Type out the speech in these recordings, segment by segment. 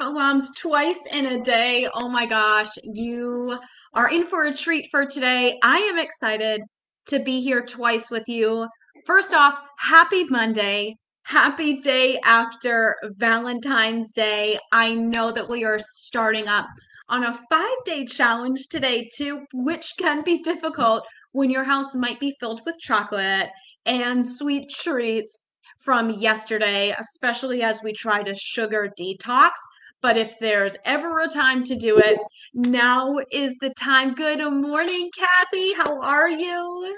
Moms twice in a day. Oh my gosh, you are in for a treat for today. I am excited to be here twice with you. First off, happy Monday. Happy day after Valentine's Day. I know that we are starting up on a five day challenge today, too, which can be difficult when your house might be filled with chocolate and sweet treats from yesterday, especially as we try to sugar detox. But if there's ever a time to do it, now is the time. Good morning, Kathy. How are you?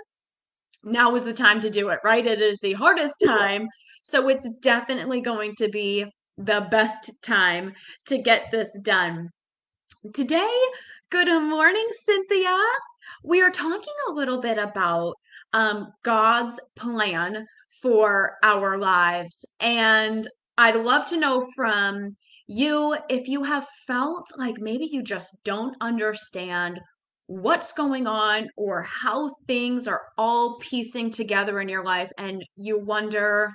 Now is the time to do it, right? It is the hardest time. So it's definitely going to be the best time to get this done. Today, good morning, Cynthia. We are talking a little bit about um, God's plan for our lives. And I'd love to know from you if you have felt like maybe you just don't understand what's going on or how things are all piecing together in your life and you wonder,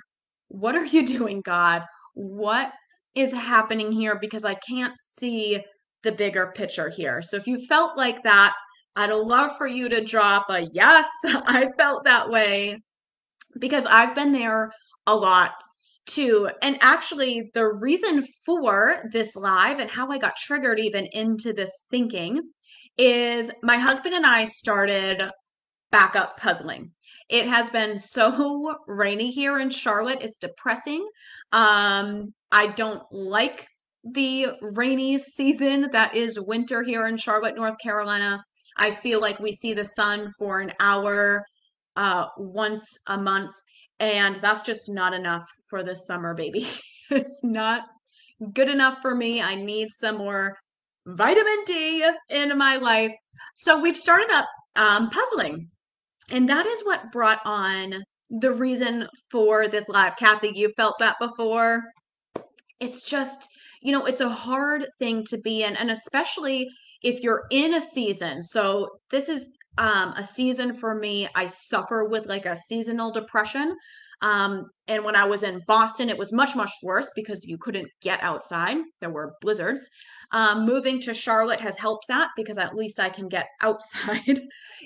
what are you doing, God? What is happening here? Because I can't see the bigger picture here. So if you felt like that, I'd love for you to drop a yes, I felt that way because I've been there a lot too. And actually, the reason for this live and how I got triggered even into this thinking is my husband and I started backup puzzling. It has been so rainy here in Charlotte. It's depressing. Um, I don't like the rainy season that is winter here in Charlotte, North Carolina. I feel like we see the sun for an hour uh, once a month, and that's just not enough for this summer, baby. it's not good enough for me. I need some more vitamin D in my life. So we've started up um, puzzling, and that is what brought on the reason for this live. Kathy, you felt that before? It's just, you know, it's a hard thing to be in, and especially if you're in a season. So this is um, a season for me. I suffer with like a seasonal depression. Um, and when I was in Boston, it was much, much worse because you couldn't get outside. There were blizzards. Um, moving to Charlotte has helped that because at least I can get outside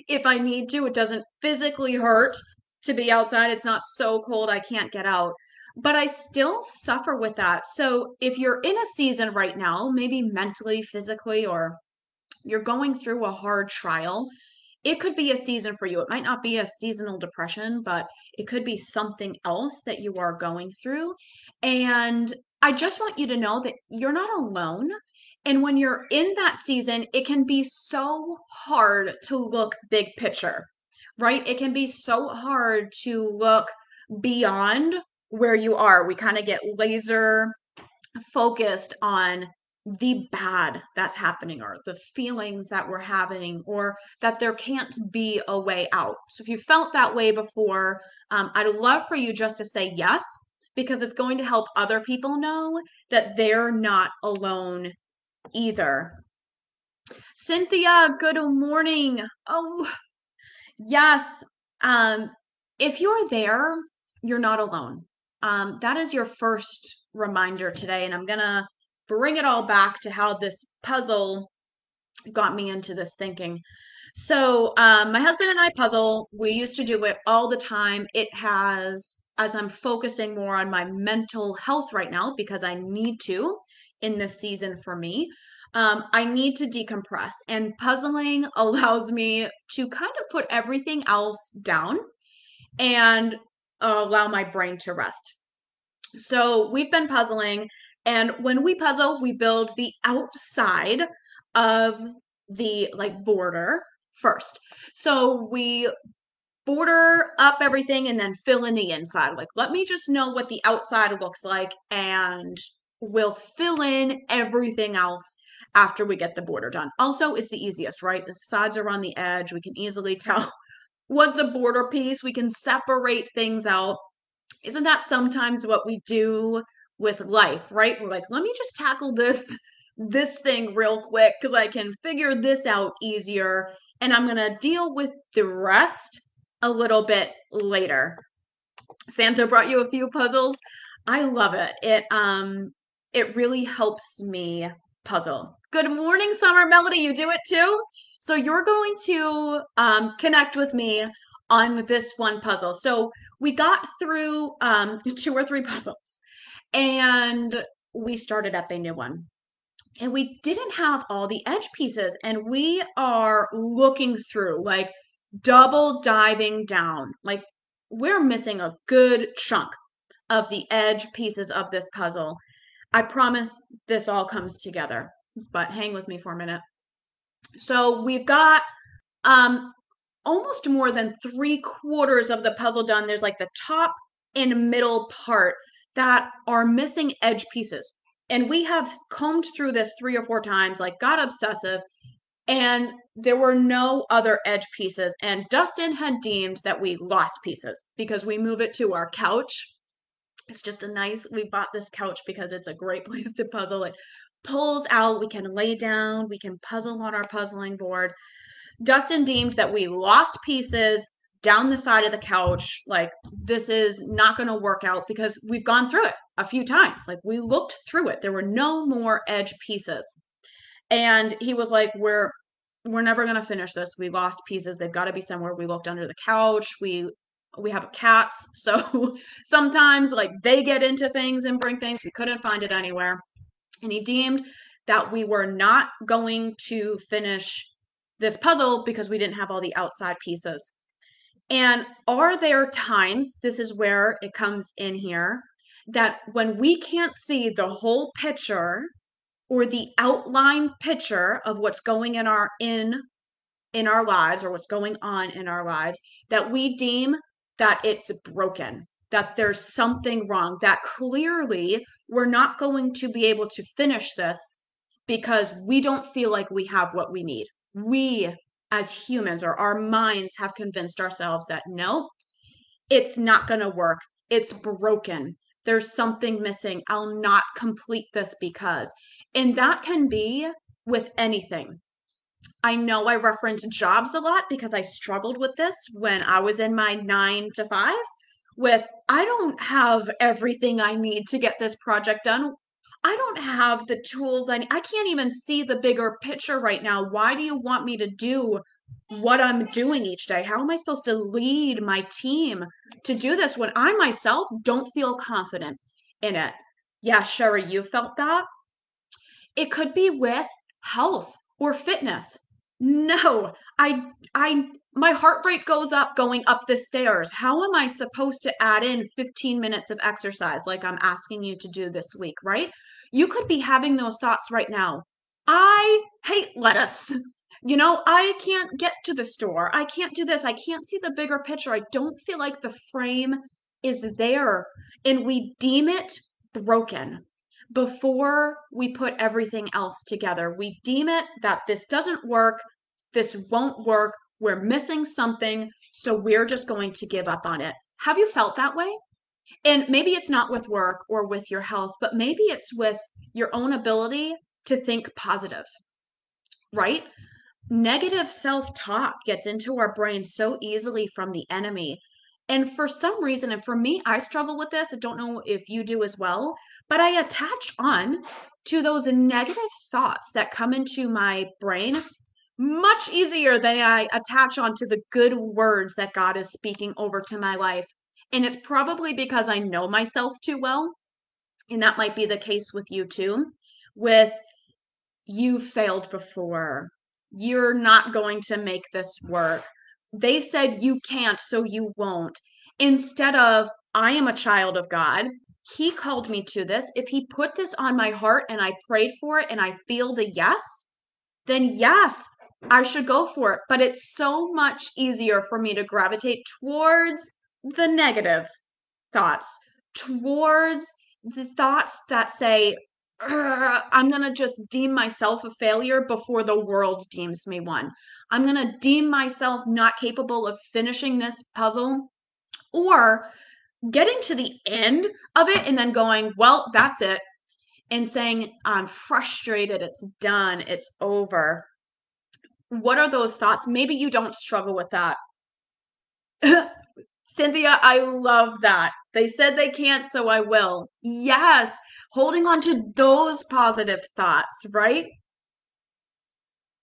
if I need to. It doesn't physically hurt to be outside. It's not so cold I can't get out. But I still suffer with that. So if you're in a season right now, maybe mentally, physically, or you're going through a hard trial, it could be a season for you. It might not be a seasonal depression, but it could be something else that you are going through. And I just want you to know that you're not alone. And when you're in that season, it can be so hard to look big picture, right? It can be so hard to look beyond where you are. We kind of get laser focused on the bad that's happening or the feelings that we're having or that there can't be a way out. So if you felt that way before, um, I'd love for you just to say yes because it's going to help other people know that they're not alone either. Cynthia, good morning. Oh, yes. Um, if you're there, you're not alone. Um, that is your first reminder today. And I'm going to bring it all back to how this puzzle got me into this thinking. So, um, my husband and I puzzle. We used to do it all the time. It has, as I'm focusing more on my mental health right now, because I need to in this season for me, um, I need to decompress. And puzzling allows me to kind of put everything else down and allow my brain to rest. So, we've been puzzling and when we puzzle, we build the outside of the like border first. So we border up everything and then fill in the inside. Like, let me just know what the outside looks like and we'll fill in everything else after we get the border done. Also, it's the easiest, right? The sides are on the edge. We can easily tell what's a border piece. We can separate things out. Isn't that sometimes what we do with life, right? We're like, let me just tackle this this thing real quick cuz I can figure this out easier and I'm going to deal with the rest a little bit later. Santa brought you a few puzzles. I love it. It um it really helps me puzzle. Good morning, Summer Melody. You do it too? So you're going to um, connect with me on this one puzzle. So we got through um, two or three puzzles and we started up a new one. And we didn't have all the edge pieces, and we are looking through, like double diving down. Like we're missing a good chunk of the edge pieces of this puzzle. I promise this all comes together, but hang with me for a minute. So we've got um, almost more than three quarters of the puzzle done. There's like the top and middle part that are missing edge pieces. And we have combed through this three or four times, like got obsessive, and there were no other edge pieces. And Dustin had deemed that we lost pieces because we move it to our couch. It's just a nice, we bought this couch because it's a great place to puzzle. It pulls out, we can lay down, we can puzzle on our puzzling board. Dustin deemed that we lost pieces down the side of the couch. Like, this is not going to work out because we've gone through it a few times. Like, we looked through it. There were no more edge pieces. And he was like, We're we're never going to finish this. We lost pieces. They've got to be somewhere. We looked under the couch. We we have cats. So sometimes like they get into things and bring things. We couldn't find it anywhere. And he deemed that we were not going to finish this puzzle because we didn't have all the outside pieces. And are there times, this is where it comes in here, that when we can't see the whole picture or the outline picture of what's going in our in in our lives or what's going on in our lives that we deem that it's broken that there's something wrong that clearly we're not going to be able to finish this because we don't feel like we have what we need. We as humans or our minds have convinced ourselves that no, it's not going to work. It's broken. There's something missing. I'll not complete this because. And that can be with anything. I know I reference jobs a lot because I struggled with this when I was in my nine to five. With I don't have everything I need to get this project done. I don't have the tools I. I can't even see the bigger picture right now. Why do you want me to do what I'm doing each day? How am I supposed to lead my team to do this when I myself don't feel confident in it? Yeah, Sherry, you felt that? It could be with health or fitness. No, I I my heart rate goes up going up the stairs. How am I supposed to add in 15 minutes of exercise like I'm asking you to do this week, right? You could be having those thoughts right now. I hate lettuce. You know, I can't get to the store. I can't do this. I can't see the bigger picture. I don't feel like the frame is there. And we deem it broken before we put everything else together. We deem it that this doesn't work. This won't work. We're missing something. So we're just going to give up on it. Have you felt that way? And maybe it's not with work or with your health, but maybe it's with your own ability to think positive, right? Negative self talk gets into our brain so easily from the enemy. And for some reason, and for me, I struggle with this. I don't know if you do as well, but I attach on to those negative thoughts that come into my brain much easier than I attach onto the good words that God is speaking over to my life. And it's probably because I know myself too well. And that might be the case with you too. With you failed before, you're not going to make this work. They said you can't, so you won't. Instead of, I am a child of God. He called me to this. If He put this on my heart and I prayed for it and I feel the yes, then yes, I should go for it. But it's so much easier for me to gravitate towards the negative thoughts, towards the thoughts that say, I'm going to just deem myself a failure before the world deems me one. I'm going to deem myself not capable of finishing this puzzle or getting to the end of it and then going, well, that's it. And saying, I'm frustrated, it's done, it's over. What are those thoughts? Maybe you don't struggle with that. Cynthia, I love that. They said they can't, so I will. Yes, holding on to those positive thoughts, right?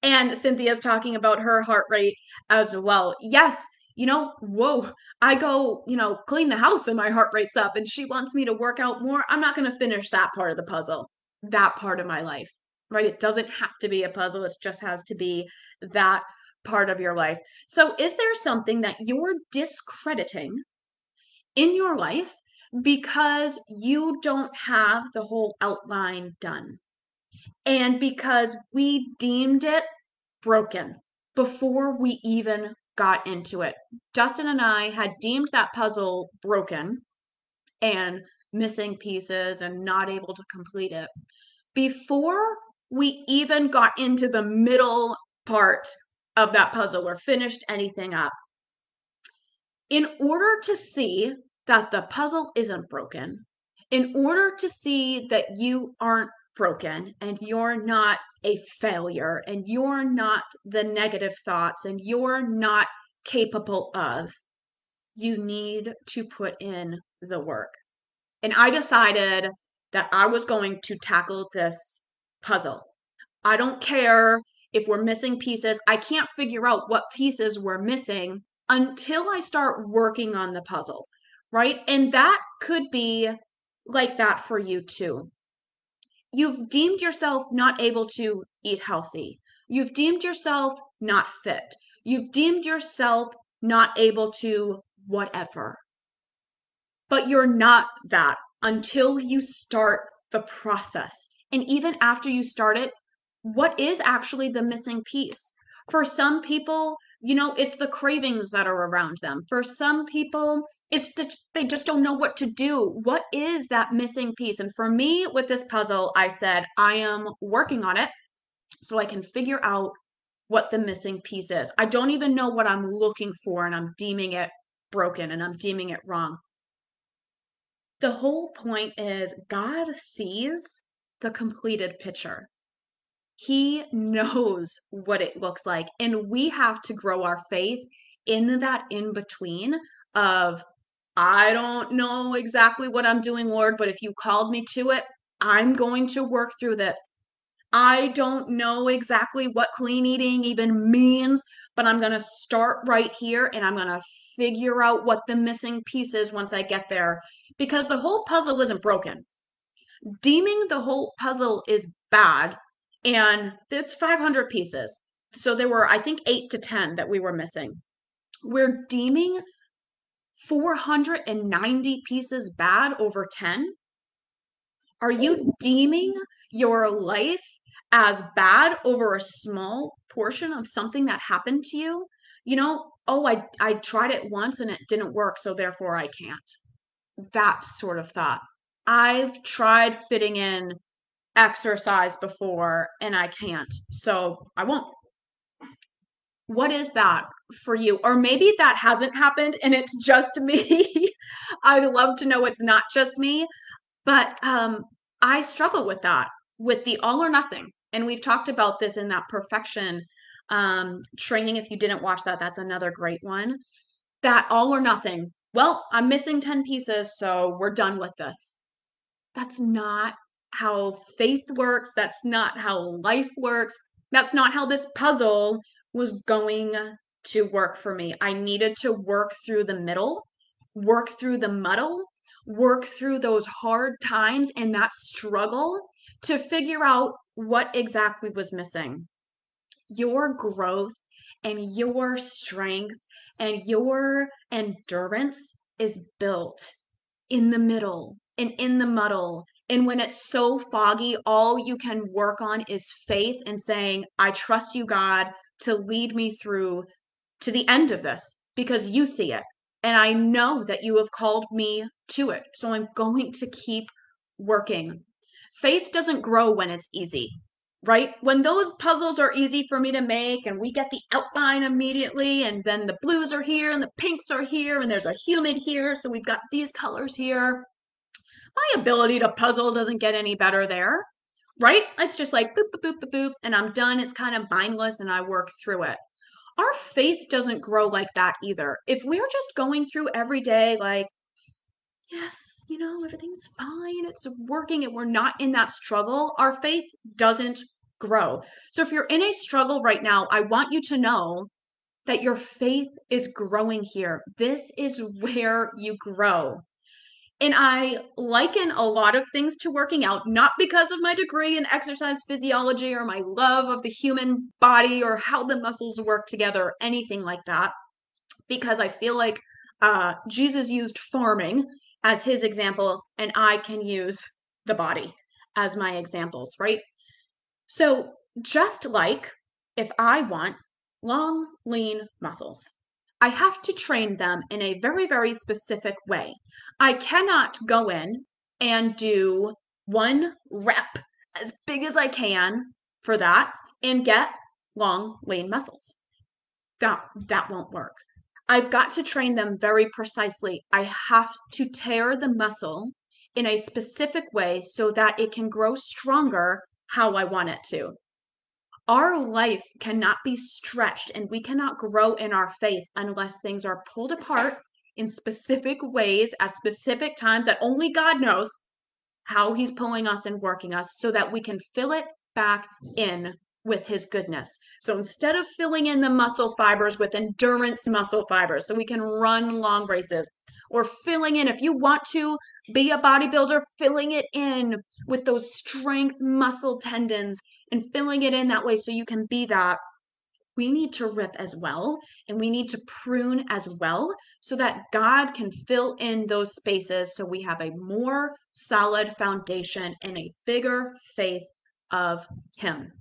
And Cynthia's talking about her heart rate as well. Yes, you know, whoa, I go, you know, clean the house and my heart rate's up, and she wants me to work out more. I'm not going to finish that part of the puzzle, that part of my life, right? It doesn't have to be a puzzle, it just has to be that part of your life. So, is there something that you're discrediting in your life because you don't have the whole outline done? And because we deemed it broken before we even got into it. Dustin and I had deemed that puzzle broken and missing pieces and not able to complete it before we even got into the middle part of that puzzle or finished anything up. In order to see that the puzzle isn't broken, in order to see that you aren't broken and you're not a failure and you're not the negative thoughts and you're not capable of, you need to put in the work. And I decided that I was going to tackle this puzzle. I don't care if we're missing pieces. I can't figure out what pieces we're missing until I start working on the puzzle, right? And that could be like that for you too. You've deemed yourself not able to eat healthy. You've deemed yourself not fit. You've deemed yourself not able to whatever. But you're not that until you start the process. And even after you start it, what is actually the missing piece? For some people, you know, it's the cravings that are around them. For some people, it's that they just don't know what to do. What is that missing piece? And for me, with this puzzle, I said, I am working on it so I can figure out what the missing piece is. I don't even know what I'm looking for, and I'm deeming it broken and I'm deeming it wrong. The whole point is God sees the completed picture. He knows what it looks like. And we have to grow our faith in that in between of, I don't know exactly what I'm doing, Lord, but if you called me to it, I'm going to work through this. I don't know exactly what clean eating even means, but I'm going to start right here and I'm going to figure out what the missing piece is once I get there because the whole puzzle isn't broken. Deeming the whole puzzle is bad and there's 500 pieces. So there were, I think, eight to 10 that we were missing. We're deeming 490 pieces bad over 10. Are you deeming your life as bad over a small portion of something that happened to you? You know, oh, I, I tried it once and it didn't work, so therefore I can't. That sort of thought. I've tried fitting in exercise before and I can't. So I won't. What is that for you? Or maybe that hasn't happened and it's just me. I'd love to know it's not just me, but um I struggle with that, with the all or nothing. And we've talked about this in that perfection um training if you didn't watch that, that's another great one. That all or nothing. Well, I'm missing 10 pieces, so we're done with this. That's not how faith works. That's not how life works. That's not how this puzzle was going to work for me. I needed to work through the middle, work through the muddle, work through those hard times and that struggle to figure out what exactly was missing. Your growth and your strength and your endurance is built in the middle and in the muddle and when it's so foggy, all you can work on is faith and saying, I trust you, God, to lead me through to the end of this because you see it. And I know that you have called me to it. So I'm going to keep working. Faith doesn't grow when it's easy, right? When those puzzles are easy for me to make and we get the outline immediately, and then the blues are here and the pinks are here, and there's a humid here. So we've got these colors here my ability to puzzle doesn't get any better there, right? It's just like boop, boop, boop, boop, boop, and I'm done. It's kind of mindless and I work through it. our faith doesn't grow like that either. If we're just going through every day, like, yes, you know, everything's fine, it's working, and we're not in that struggle, our faith doesn't grow. So if you're in a struggle right now, I want you to know that your faith is growing here. This is where you grow. And I liken a lot of things to working out, not because of my degree in exercise physiology or my love of the human body or how the muscles work together, or anything like that, because I feel like uh, Jesus used farming as his examples, and I can use the body as my examples, right? So, just like if I want long, lean muscles, I have to train them in a very, very specific way. I cannot go in and do one rep as big as I can for that and get long, lean muscles. That, that won't work. I've got to train them very precisely. I have to tear the muscle in a specific way so that it can grow stronger how I want it to. Our life cannot be stretched and we cannot grow in our faith unless things are pulled apart in specific ways at specific times that only God knows how He's pulling us and working us so that we can fill it back in with His goodness. So instead of filling in the muscle fibers with endurance muscle fibers so we can run long races, or filling in, if you want to be a bodybuilder, filling it in with those strength muscle tendons and filling it in that way so you can be that we need to rip as well and we need to prune as well so that God can fill in those spaces so we have a more solid foundation and a bigger faith of Him.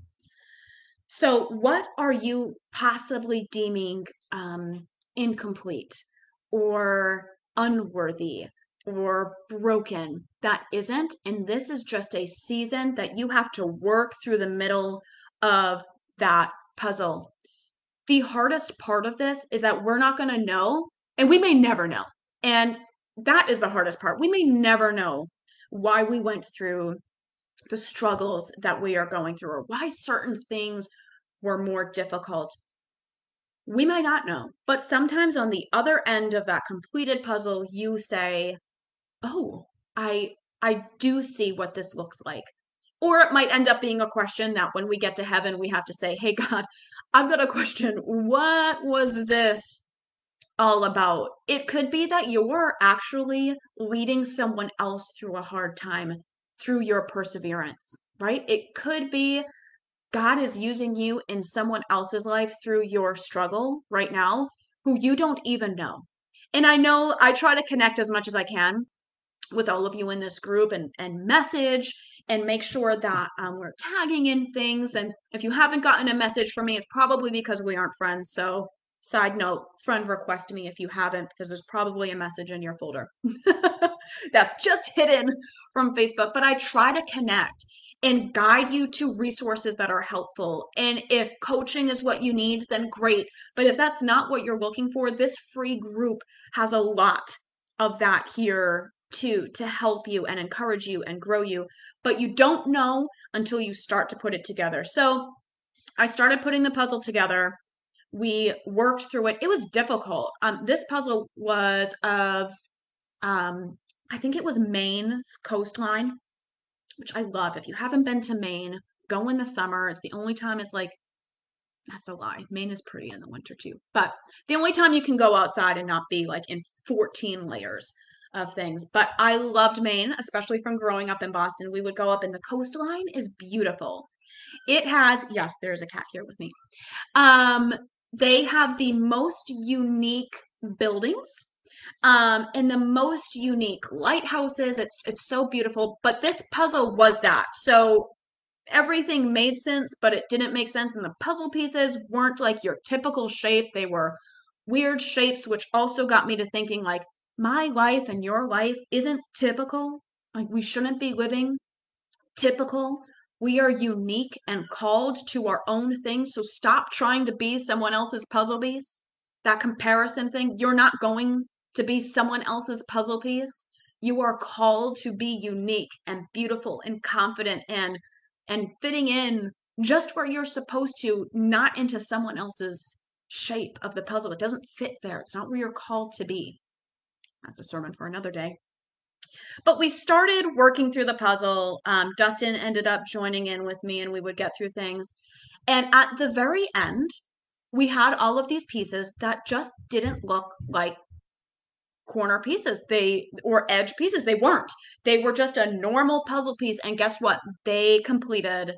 So, what are you possibly deeming um, incomplete or unworthy or broken. That isn't. And this is just a season that you have to work through the middle of that puzzle. The hardest part of this is that we're not going to know, and we may never know. And that is the hardest part. We may never know why we went through the struggles that we are going through or why certain things were more difficult we might not know. But sometimes on the other end of that completed puzzle, you say, "Oh, I I do see what this looks like." Or it might end up being a question that when we get to heaven, we have to say, "Hey God, I've got a question. What was this all about?" It could be that you're actually leading someone else through a hard time through your perseverance, right? It could be God is using you in someone else's life through your struggle right now who you don't even know. And I know I try to connect as much as I can with all of you in this group and, and message and make sure that um, we're tagging in things. And if you haven't gotten a message from me, it's probably because we aren't friends. So, side note, friend request me if you haven't, because there's probably a message in your folder that's just hidden from Facebook. But I try to connect and guide you to resources that are helpful. And if coaching is what you need, then great. But if that's not what you're looking for, this free group has a lot of that here too to help you and encourage you and grow you. But you don't know until you start to put it together. So I started putting the puzzle together. We worked through it. It was difficult. Um, this puzzle was of, um, I think it was Maine's coastline which I love. If you haven't been to Maine, go in the summer. It's the only time it's like that's a lie. Maine is pretty in the winter too. But the only time you can go outside and not be like in 14 layers of things. But I loved Maine, especially from growing up in Boston. We would go up and the coastline is beautiful. It has, yes, there's a cat here with me. Um, they have the most unique buildings um, and the most unique lighthouses. It's it's so beautiful. But this puzzle was that. So everything made sense, but it didn't make sense. And the puzzle pieces weren't like your typical shape. They were weird shapes, which also got me to thinking like my life and your life isn't typical. Like we shouldn't be living typical. We are unique and called to our own things. So stop trying to be someone else's puzzle piece. That comparison thing, you're not going to be someone else's puzzle piece. You are called to be unique and beautiful and confident and and fitting in just where you're supposed to, not into someone else's shape of the puzzle. It doesn't fit there. It's not where you're called to be. That's a sermon for another day. But we started working through the puzzle. Um, Dustin ended up joining in with me, and we would get through things. And at the very end, we had all of these pieces that just didn't look like corner pieces. They or edge pieces. They weren't. They were just a normal puzzle piece. And guess what? They completed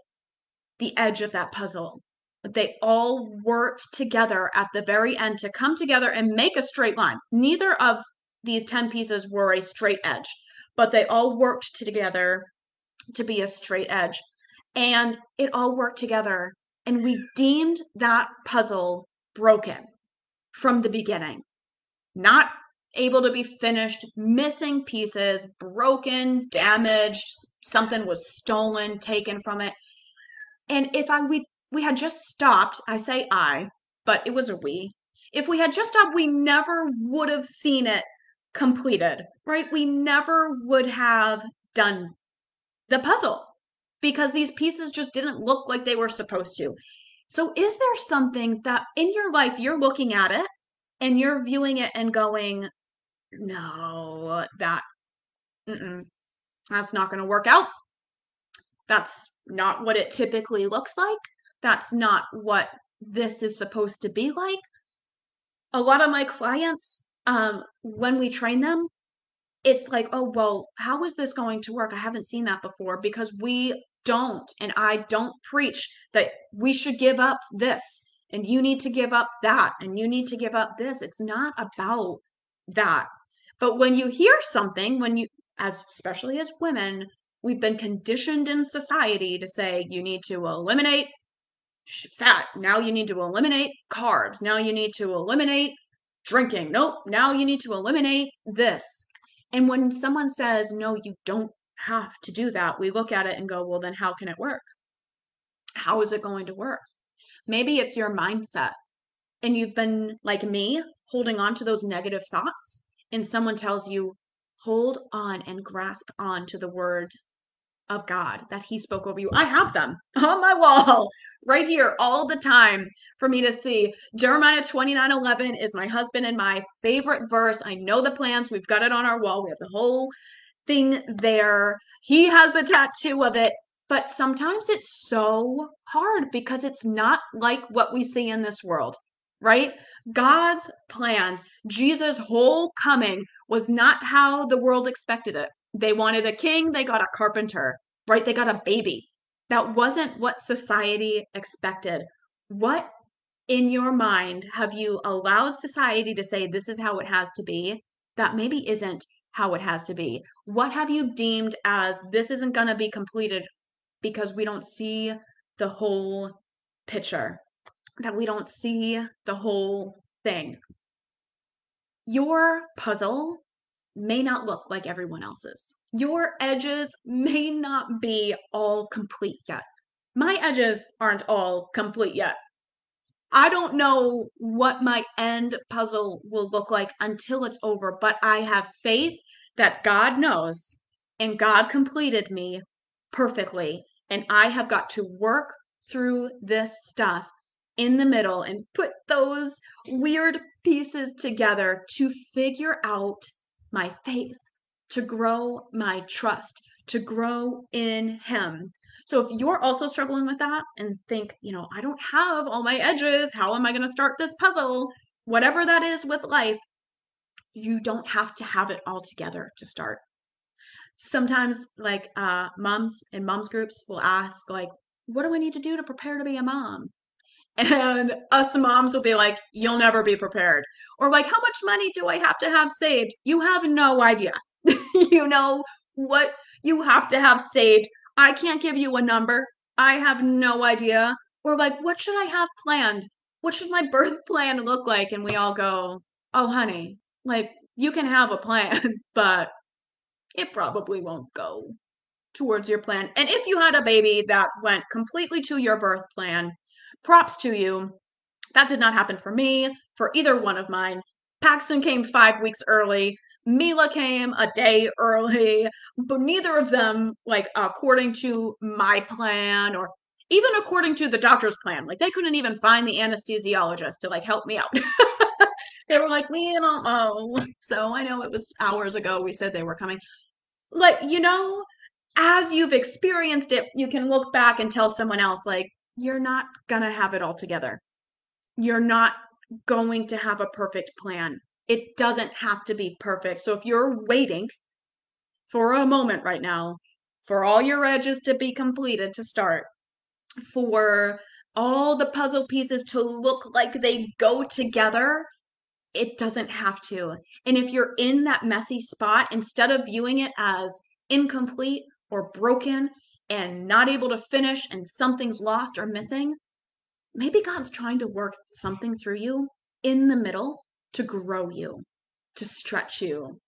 the edge of that puzzle. They all worked together at the very end to come together and make a straight line. Neither of these 10 pieces were a straight edge but they all worked together to be a straight edge and it all worked together and we deemed that puzzle broken from the beginning not able to be finished, missing pieces, broken, damaged, something was stolen, taken from it. And if I we we had just stopped, I say I, but it was a we. If we had just stopped, we never would have seen it completed, right? We never would have done the puzzle because these pieces just didn't look like they were supposed to. So, is there something that in your life you're looking at it and you're viewing it and going, no, that that's not going to work out. That's not what it typically looks like. That's not what this is supposed to be like. A lot of my clients, um, when we train them, it's like, oh, well, how is this going to work? I haven't seen that before because we don't, and I don't preach that we should give up this and you need to give up that and you need to give up this. It's not about that. But when you hear something, when you, as especially as women, we've been conditioned in society to say you need to eliminate fat. Now you need to eliminate carbs. Now you need to eliminate drinking. Nope. Now you need to eliminate this. And when someone says, no, you don't have to do that, we look at it and go, well, then how can it work? How is it going to work? Maybe it's your mindset and you've been like me holding on to those negative thoughts and someone tells you, hold on and grasp on to the word of God that He spoke over you. I have them on my wall right here all the time for me to see. Jeremiah 29 11 is my husband and my favorite verse. I know the plans. We've got it on our wall. We have the whole thing there. He has the tattoo of it. But sometimes it's so hard because it's not like what we see in this world right? God's plans, Jesus' whole coming was not how the world expected it. They wanted a king, they got a carpenter, right? They got a baby. That wasn't what society expected. What in your mind have you allowed society to say this is how it has to be that maybe isn't how it has to be? What have you deemed as this isn't going to be completed because we don't see the whole picture? that we don't see the whole thing. Your puzzle may not look like everyone else's. Your edges may not be all complete yet. My edges aren't all complete yet. I don't know what my end puzzle will look like until it's over, but I have faith that God knows and God completed me perfectly. And I have got to work through this stuff in the middle and put those weird pieces together to figure out my faith, to grow my trust, to grow in Him. So if you're also struggling with that and think, you know, I don't have all my edges, how am I going to start this puzzle? Whatever that is with life, you don't have to have it all together to start. Sometimes, like uh, moms and moms groups will ask, like, what do I need to do to prepare to be a mom? And us moms will be like, you'll never be prepared. Or like, how much money do I have to have saved? You have no idea. you know what you have to have saved. I can't give you a number. I have no idea. Or like, what should I have planned? What should my birth plan look like? And we all go, oh, honey, like you can have a plan, but it probably won't go towards your plan. And if you had a baby that went completely to your birth plan, props to you. That did not happen for me, for either one of mine. Paxton came five weeks early. Mila came a day early, but neither of them, like, according to my plan or even according to the doctor's plan. Like they couldn't even find the anesthesiologist to like help me out. they were like, we don't know. So I know it was hours ago we said they were coming. Like, you know, as you've experienced it, you can look back and tell someone else, like, you're not gonna have it all together. You're not going to have a perfect plan. It doesn't have to be perfect. So if you're waiting for a moment right now for all your edges to be completed to start, for all the puzzle pieces to look like they go together, it doesn't have to. And if you're in that messy spot, instead of viewing it as incomplete or broken and not able to finish and something's lost or missing, maybe God's trying to work something through you in the middle to grow you, to stretch you,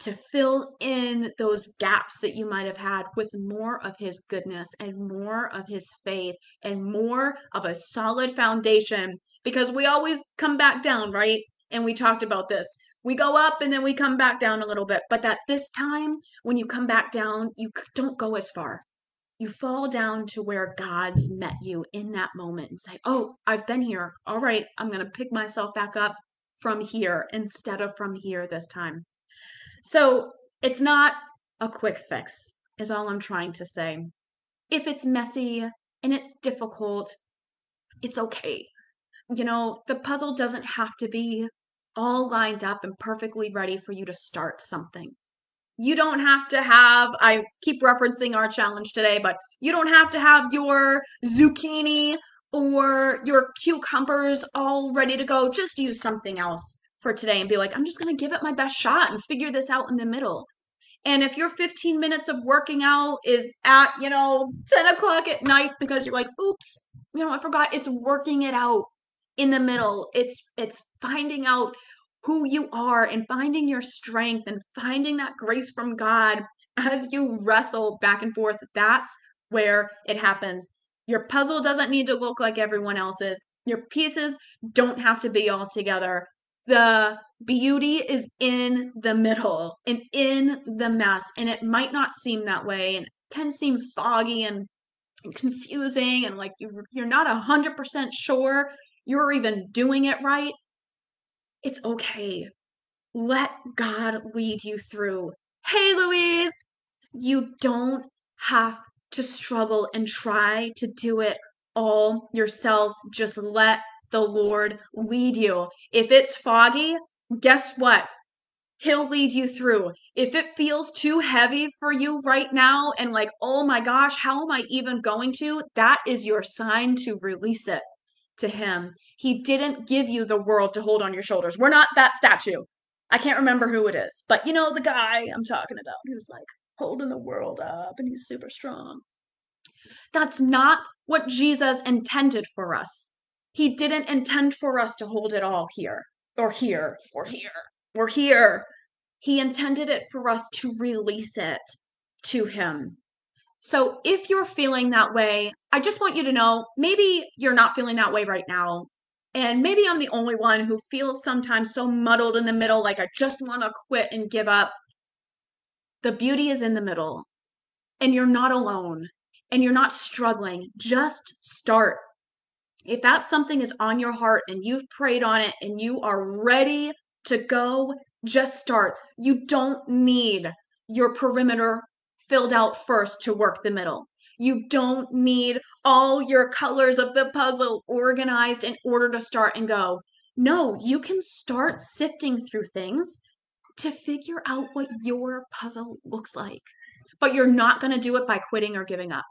to fill in those gaps that you might have had with more of his goodness and more of his faith and more of a solid foundation because we always come back down, right? And we talked about this. We go up and then we come back down a little bit, but that this time when you come back down, you don't go as far. You fall down to where God's met you in that moment and say, Oh, I've been here. All right, I'm going to pick myself back up from here instead of from here this time. So it's not a quick fix, is all I'm trying to say. If it's messy and it's difficult, it's okay. You know, the puzzle doesn't have to be all lined up and perfectly ready for you to start something. You don't have to have, I keep referencing our challenge today, but you don't have to have your zucchini or your cucumbers all ready to go. Just use something else for today and be like, I'm just going to give it my best shot and figure this out in the middle. And if your 15 minutes of working out is at, you know, 10 o'clock at night because you're like, oops, you know, I forgot, it's working it out in the middle. It's it's finding out who you are and finding your strength and finding that grace from God as you wrestle back and forth. That's where it happens. Your puzzle doesn't need to look like everyone else's. Your pieces don't have to be all together the beauty is in the middle and in the mess. And it might not seem that way and it can seem foggy and, confusing and like you're, you're not a hundred percent sure you're even doing it right. It's okay. Let God lead you through. Hey, Louise, you don't have to struggle and try to do it all yourself. Just let the Lord lead you. If it's foggy, guess what? He'll lead you through. If it feels too heavy for you right now and like, oh my gosh, how am I even going to? That is your sign to release it to Him. He didn't give you the world to hold on your shoulders. We're not that statue. I can't remember who it is, but you know the guy I'm talking about who's like holding the world up and he's super strong. That's not what Jesus intended for us. He didn't intend for us to hold it all here or here or here or here. He intended it for us to release it to Him. So if you're feeling that way, I just want you to know maybe you're not feeling that way right now. And maybe I'm the only one who feels sometimes so muddled in the middle, like I just want to quit and give up. The beauty is in the middle, and you're not alone, and you're not struggling. Just start if that something is on your heart and you've prayed on it and you are ready to go, just start. You don't need your perimeter filled out first to work the middle. You don't need all your colors of the puzzle organized in order to start and go. No, you can start sifting through things to figure out what your puzzle looks like. But you're not going to do it by quitting or giving up.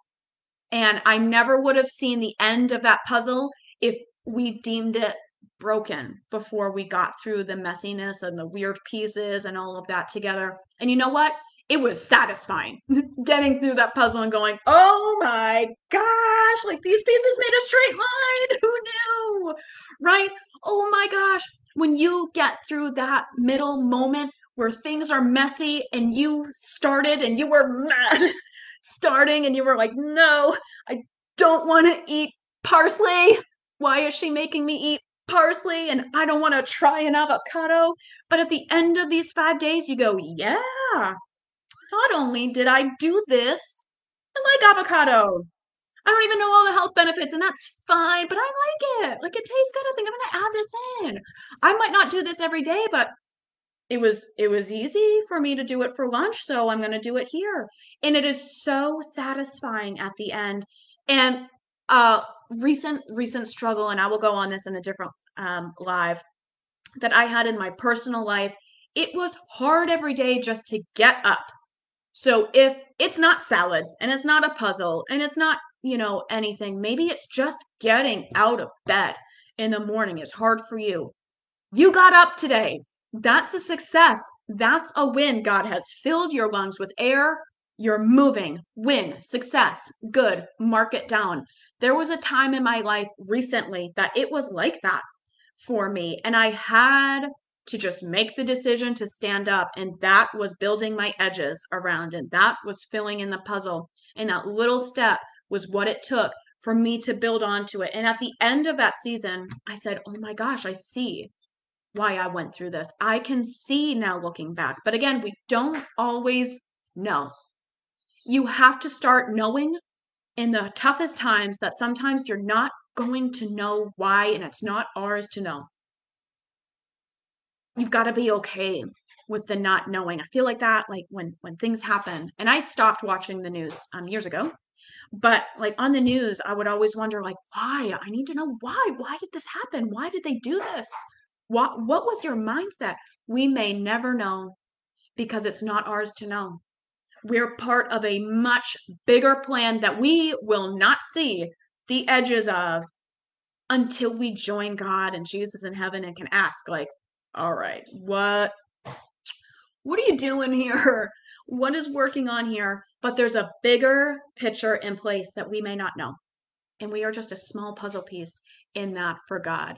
And I never would have seen the end of that puzzle if we deemed it broken before we got through the messiness and the weird pieces and all of that together. And you know what? It was satisfying getting through that puzzle and going, oh my gosh, like these pieces made a straight line. Who knew? Right? Oh my gosh. When you get through that middle moment where things are messy and you started and you were mad starting and you were like, no, I don't want to eat parsley. Why is she making me eat parsley and I don't want to try an avocado? But at the end of these five days, you go, yeah, not only did I do this, I like avocado. I don't even know all the health benefits, and that's fine, but I like it. Like it tastes good. I think I'm gonna add this in. I might not do this every day, but it was it was easy for me to do it for lunch, so I'm gonna do it here. And it is so satisfying at the end. And uh recent recent struggle, and I will go on this in a different um live that I had in my personal life. It was hard every day just to get up. So if it's not salads and it's not a puzzle and it's not, you know, anything, maybe it's just getting out of bed in the morning is hard for you. You got up today. That's a success. That's a win. God has filled your lungs with air. You're moving. Win. Success. Good. Mark it down. There was a time in my life recently that it was like that for me. And I had to just make the decision to stand up. And that was building my edges around, and that was filling in the puzzle. And that little step was what it took for me to build onto it. And at the end of that season, I said, Oh my gosh, I see why I went through this. I can see now looking back. But again, we don't always know. You have to start knowing in the toughest times that sometimes you're not going to know why, and it's not ours to know. You've got to be okay with the not knowing. I feel like that, like when when things happen, and I stopped watching the news um, years ago, but like on the news, I would always wonder, like, why? I need to know why. Why did this happen? Why did they do this? What what was your mindset? We may never know because it's not ours to know. We're part of a much bigger plan that we will not see the edges of until we join God and Jesus in heaven and can ask like, all right, what what are you doing here? What is working on here? But there's a bigger picture in place that we may not know. And we are just a small puzzle piece in that for God.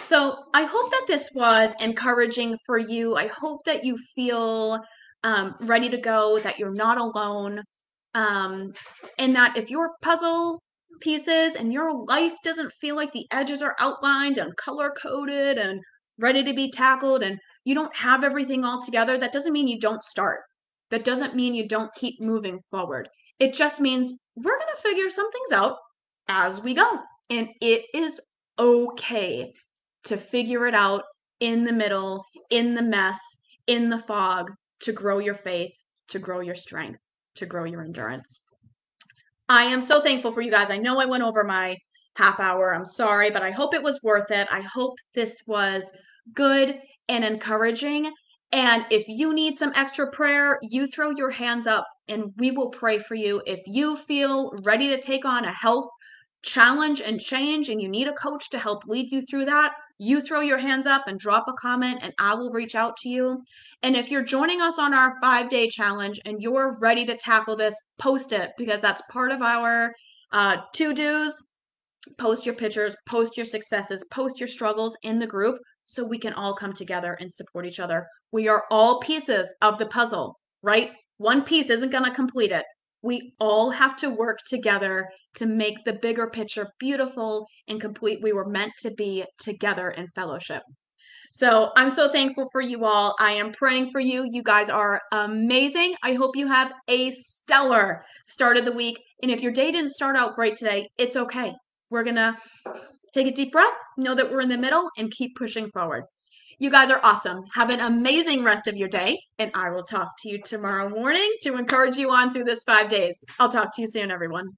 So I hope that this was encouraging for you. I hope that you feel um, ready to go, that you're not alone, um, and that if your puzzle pieces and your life doesn't feel like the edges are outlined and color coded and ready to be tackled and you don't have everything all together, that doesn't mean you don't start. That doesn't mean you don't keep moving forward. It just means we're going to figure some things out as we go. And it is okay to figure it out in the middle, in the mess, in the fog, to grow your faith, to grow your strength, to grow your endurance. I am so thankful for you guys. I know I went over my half hour. I'm sorry, but I hope it was worth it. I hope this was good and encouraging. And if you need some extra prayer, you throw your hands up and we will pray for you. If you feel ready to take on a health challenge and change and you need a coach to help lead you through that, you throw your hands up and drop a comment and I will reach out to you. And if you're joining us on our five day challenge and you're ready to tackle this, post it because that's part of our uh, to dos. Post your pictures, post your successes, post your struggles in the group so we can all come together and support each other. We are all pieces of the puzzle, right? One piece isn't going to complete it we all have to work together to make the bigger picture beautiful and complete. We were meant to be together in fellowship. So I'm so thankful for you all. I am praying for you. You guys are amazing. I hope you have a stellar start of the week. And if your day didn't start out great today, it's okay. We're going to take a deep breath, know that we're in the middle, and keep pushing forward. You guys are awesome. Have an amazing rest of your day, and I will talk to you tomorrow morning to encourage you on through this five days. I'll talk to you soon, everyone.